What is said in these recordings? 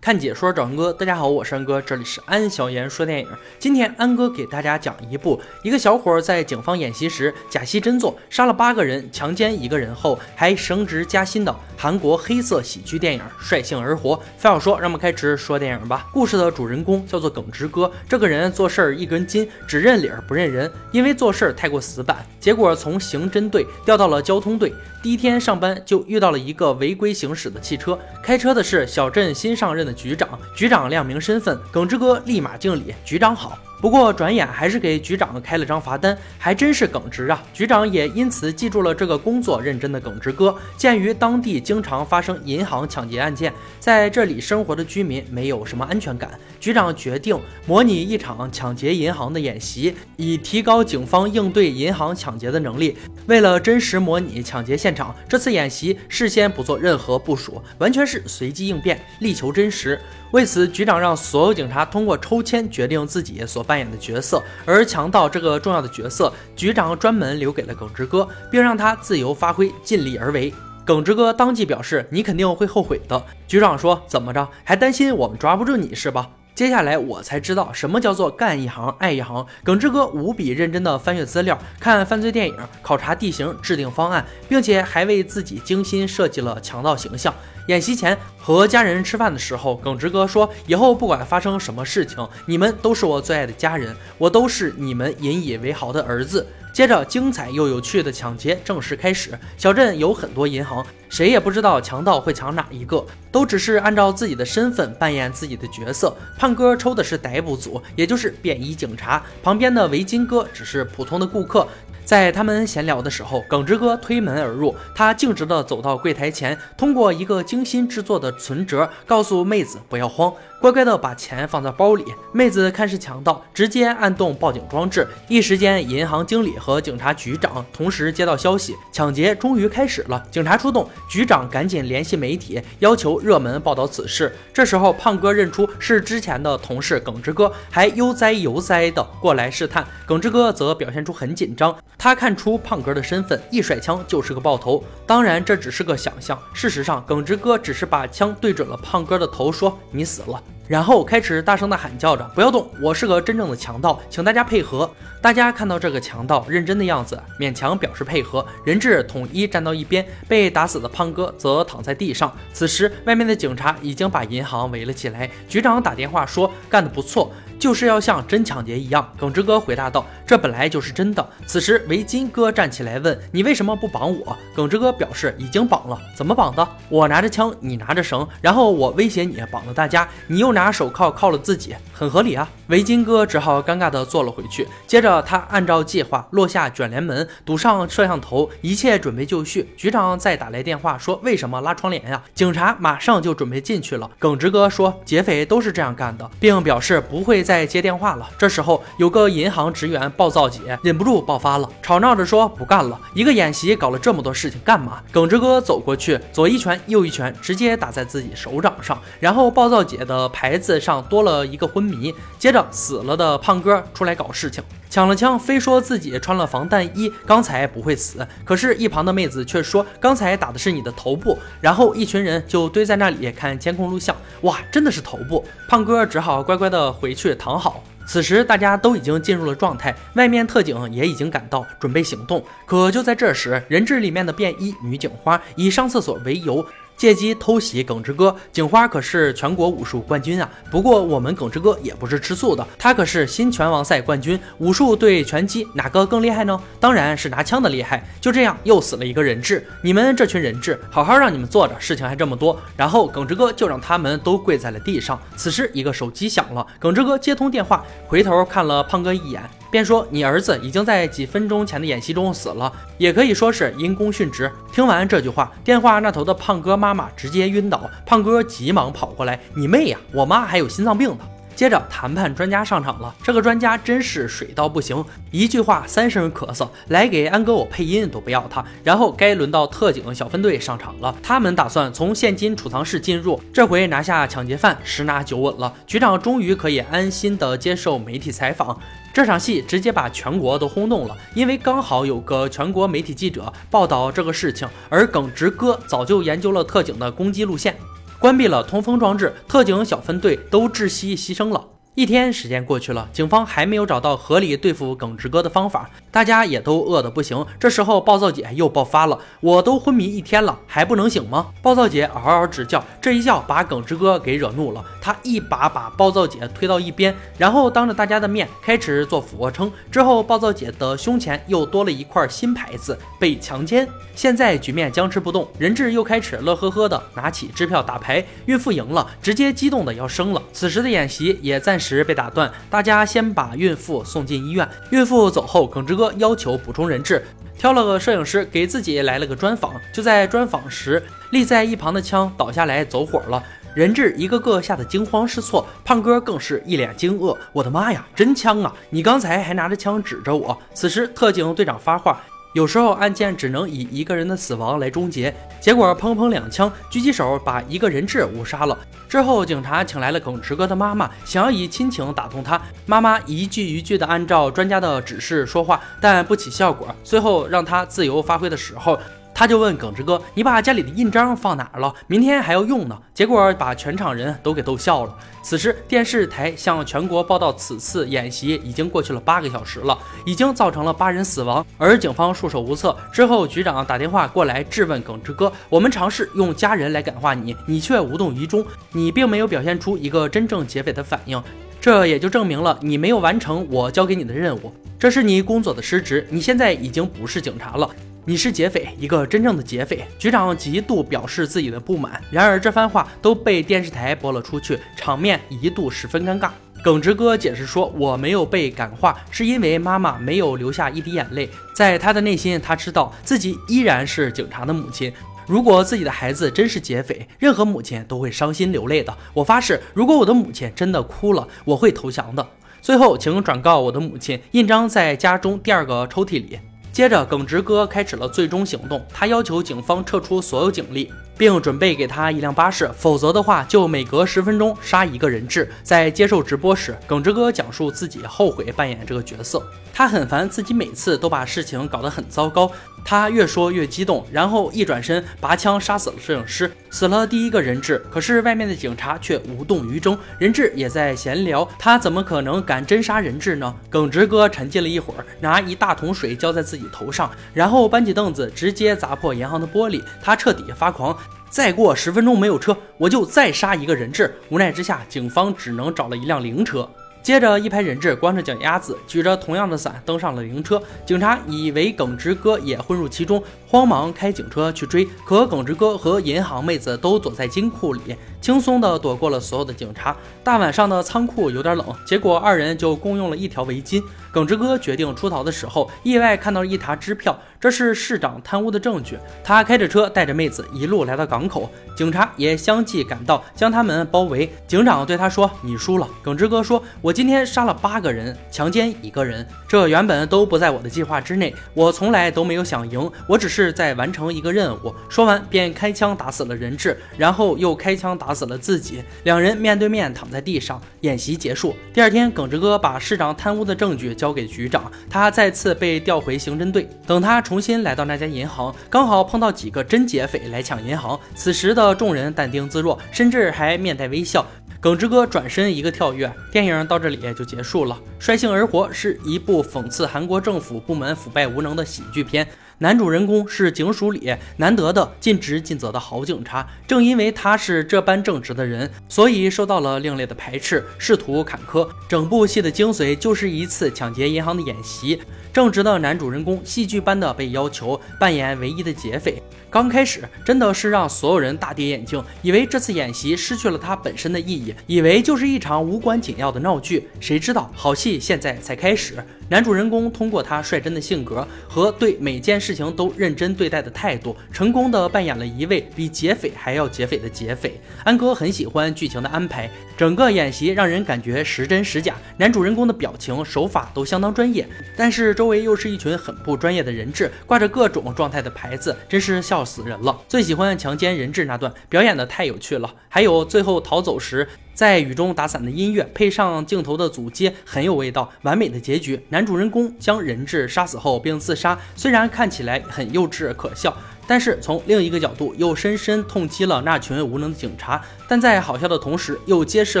看解说找安哥，大家好，我是安哥，这里是安小言说电影。今天安哥给大家讲一部，一个小伙在警方演习时假戏真做，杀了八个人，强奸一个人后还升职加薪的韩国黑色喜剧电影《率性而活》。废话说，让我们开始说电影吧。故事的主人公叫做耿直哥，这个人做事儿一根筋，只认理儿不认人，因为做事儿太过死板，结果从刑侦队调到了交通队。第一天上班就遇到了一个违规行驶的汽车，开车的是小镇新上任的局长。局长亮明身份，耿直哥立马敬礼：“局长好。”不过转眼还是给局长开了张罚单，还真是耿直啊！局长也因此记住了这个工作认真的耿直哥。鉴于当地经常发生银行抢劫案件，在这里生活的居民没有什么安全感，局长决定模拟一场抢劫银行的演习，以提高警方应对银行抢劫的能力。为了真实模拟抢劫现场，这次演习事先不做任何部署，完全是随机应变，力求真实。为此，局长让所有警察通过抽签决定自己所扮演的角色，而强盗这个重要的角色，局长专门留给了耿直哥，并让他自由发挥，尽力而为。耿直哥当即表示：“你肯定会后悔的。”局长说：“怎么着，还担心我们抓不住你是吧？”接下来我才知道什么叫做干一行爱一行。耿直哥无比认真地翻阅资料，看犯罪电影，考察地形，制定方案，并且还为自己精心设计了强盗形象。演习前和家人吃饭的时候，耿直哥说：“以后不管发生什么事情，你们都是我最爱的家人，我都是你们引以为豪的儿子。”接着，精彩又有趣的抢劫正式开始。小镇有很多银行，谁也不知道强盗会抢哪一个，都只是按照自己的身份扮演自己的角色。胖哥抽的是逮捕组，也就是便衣警察；旁边的围巾哥只是普通的顾客。在他们闲聊的时候，耿直哥推门而入，他径直地走到柜台前，通过一个精心制作的存折，告诉妹子不要慌，乖乖的把钱放在包里。妹子看是强盗，直接按动报警装置。一时间，银行经理和警察局长同时接到消息，抢劫终于开始了。警察出动，局长赶紧联系媒体，要求热门报道此事。这时候，胖哥认出是之前的同事耿直哥，还悠哉悠哉的过来试探。耿直哥则表现出很紧张。他看出胖哥的身份，一甩枪就是个爆头。当然，这只是个想象。事实上，耿直哥只是把枪对准了胖哥的头，说：“你死了。”然后开始大声的喊叫着：“不要动，我是个真正的强盗，请大家配合。”大家看到这个强盗认真的样子，勉强表示配合，人质统一站到一边。被打死的胖哥则躺在地上。此时，外面的警察已经把银行围了起来。局长打电话说：“干得不错。”就是要像真抢劫一样，耿直哥回答道：“这本来就是真的。”此时，围巾哥站起来问：“你为什么不绑我？”耿直哥表示：“已经绑了。”怎么绑的？我拿着枪，你拿着绳，然后我威胁你绑了大家，你又拿手铐铐了自己，很合理啊。围巾哥只好尴尬地坐了回去。接着，他按照计划落下卷帘门，堵上摄像头，一切准备就绪。局长再打来电话说：“为什么拉窗帘呀？”警察马上就准备进去了。耿直哥说：“劫匪都是这样干的，并表示不会。”在接电话了。这时候，有个银行职员暴躁姐忍不住爆发了，吵闹着说不干了。一个演习搞了这么多事情干嘛？耿直哥走过去，左一拳右一拳，直接打在自己手掌上。然后暴躁姐的牌子上多了一个昏迷。接着死了的胖哥出来搞事情。抢了枪，非说自己穿了防弹衣，刚才不会死。可是，一旁的妹子却说刚才打的是你的头部。然后一群人就堆在那里看监控录像。哇，真的是头部！胖哥只好乖乖的回去躺好。此时大家都已经进入了状态，外面特警也已经赶到，准备行动。可就在这时，人质里面的便衣女警花以上厕所为由。借机偷袭耿直哥，警花可是全国武术冠军啊！不过我们耿直哥也不是吃素的，他可是新拳王赛冠军，武术对拳击哪个更厉害呢？当然是拿枪的厉害。就这样又死了一个人质，你们这群人质，好好让你们坐着，事情还这么多。然后耿直哥就让他们都跪在了地上。此时一个手机响了，耿直哥接通电话，回头看了胖哥一眼。便说：“你儿子已经在几分钟前的演习中死了，也可以说是因公殉职。”听完这句话，电话那头的胖哥妈妈直接晕倒。胖哥急忙跑过来：“你妹呀，我妈还有心脏病呢！”接着谈判专家上场了，这个专家真是水到不行，一句话三声咳嗽，来给安哥我配音都不要他。然后该轮到特警小分队上场了，他们打算从现金储藏室进入，这回拿下抢劫犯，十拿九稳了。局长终于可以安心的接受媒体采访，这场戏直接把全国都轰动了，因为刚好有个全国媒体记者报道这个事情，而耿直哥早就研究了特警的攻击路线。关闭了通风装置，特警小分队都窒息牺牲了。一天时间过去了，警方还没有找到合理对付耿直哥的方法，大家也都饿得不行。这时候暴躁姐又爆发了，我都昏迷一天了，还不能醒吗？暴躁姐嗷嗷直叫，这一叫把耿直哥给惹怒了，他一把把暴躁姐推到一边，然后当着大家的面开始做俯卧撑。之后暴躁姐的胸前又多了一块新牌子，被强奸。现在局面僵持不动，人质又开始乐呵呵的拿起支票打牌，孕妇赢了，直接激动的要生了。此时的演习也暂时时被打断，大家先把孕妇送进医院。孕妇走后，耿直哥要求补充人质，挑了个摄影师给自己来了个专访。就在专访时，立在一旁的枪倒下来走火了，人质一个个吓得惊慌失措，胖哥更是一脸惊愕：“我的妈呀，真枪啊！你刚才还拿着枪指着我！”此时，特警队长发话。有时候案件只能以一个人的死亡来终结，结果砰砰两枪，狙击手把一个人质误杀了。之后警察请来了耿直哥的妈妈，想要以亲情打动他。妈妈一句一句的按照专家的指示说话，但不起效果。最后让他自由发挥的时候。他就问耿直哥：“你把家里的印章放哪儿了？明天还要用呢。”结果把全场人都给逗笑了。此时电视台向全国报道，此次演习已经过去了八个小时了，已经造成了八人死亡，而警方束手无策。之后局长打电话过来质问耿直哥：“我们尝试用家人来感化你，你却无动于衷，你并没有表现出一个真正劫匪的反应，这也就证明了你没有完成我交给你的任务，这是你工作的失职。你现在已经不是警察了。”你是劫匪，一个真正的劫匪。局长极度表示自己的不满，然而这番话都被电视台播了出去，场面一度十分尴尬。耿直哥解释说：“我没有被感化，是因为妈妈没有流下一滴眼泪。在他的内心，他知道自己依然是警察的母亲。如果自己的孩子真是劫匪，任何母亲都会伤心流泪的。我发誓，如果我的母亲真的哭了，我会投降的。最后，请转告我的母亲，印章在家中第二个抽屉里。”接着，耿直哥开始了最终行动。他要求警方撤出所有警力，并准备给他一辆巴士，否则的话就每隔十分钟杀一个人质。在接受直播时，耿直哥讲述自己后悔扮演这个角色。他很烦自己每次都把事情搞得很糟糕。他越说越激动，然后一转身拔枪杀死了摄影师，死了第一个人质。可是外面的警察却无动于衷，人质也在闲聊。他怎么可能敢真杀人质呢？耿直哥沉寂了一会儿，拿一大桶水浇在自己头上，然后搬起凳子直接砸破银行的玻璃。他彻底发狂，再过十分钟没有车，我就再杀一个人质。无奈之下，警方只能找了一辆灵车。接着，一排人质光着脚丫子，举着同样的伞登上了灵车。警察以为耿直哥也混入其中，慌忙开警车去追。可耿直哥和银行妹子都躲在金库里，轻松地躲过了所有的警察。大晚上的仓库有点冷，结果二人就共用了一条围巾。耿直哥决定出逃的时候，意外看到一沓支票，这是市长贪污的证据。他开着车带着妹子一路来到港口，警察也相继赶到，将他们包围。警长对他说：“你输了。”耿直哥说：“我今天杀了八个人，强奸一个人，这原本都不在我的计划之内。我从来都没有想赢，我只是在完成一个任务。”说完便开枪打死了人质，然后又开枪打死了自己。两人面对面躺在地上。演习结束。第二天，耿直哥把市长贪污的证据。交给局长，他再次被调回刑侦队。等他重新来到那家银行，刚好碰到几个真劫匪来抢银行。此时的众人淡定自若，甚至还面带微笑。耿直哥转身一个跳跃，电影到这里就结束了。率性而活是一部讽刺韩国政府部门腐败无能的喜剧片。男主人公是警署里难得的尽职尽责的好警察，正因为他是这般正直的人，所以受到了另类的排斥，仕途坎坷。整部戏的精髓就是一次抢劫银行的演习。正直的男主人公戏剧般的被要求扮演唯一的劫匪，刚开始真的是让所有人大跌眼镜，以为这次演习失去了它本身的意义，以为就是一场无关紧要的闹剧。谁知道好戏现在才开始。男主人公通过他率真的性格和对每件事情都认真对待的态度，成功的扮演了一位比劫匪还要劫匪的劫匪。安哥很喜欢剧情的安排，整个演习让人感觉时真时假，男主人公的表情手法都相当专业，但是。周围又是一群很不专业的人质，挂着各种状态的牌子，真是笑死人了。最喜欢强奸人质那段，表演的太有趣了。还有最后逃走时，在雨中打伞的音乐，配上镜头的阻接，很有味道，完美的结局。男主人公将人质杀死后并自杀，虽然看起来很幼稚可笑。但是从另一个角度又深深痛击了那群无能的警察。但在好笑的同时，又揭示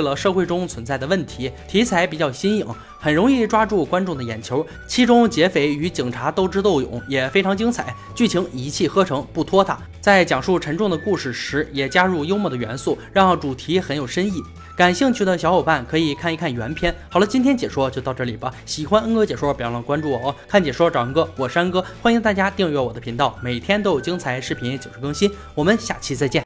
了社会中存在的问题。题材比较新颖，很容易抓住观众的眼球。其中劫匪与警察斗智斗勇也非常精彩，剧情一气呵成，不拖沓。在讲述沉重的故事时，也加入幽默的元素，让主题很有深意。感兴趣的小伙伴可以看一看原片。好了，今天解说就到这里吧。喜欢恩哥解说，别忘了关注我哦。看解说找恩哥，我是安哥，欢迎大家订阅我的频道，每天都有精彩视频准时更新。我们下期再见。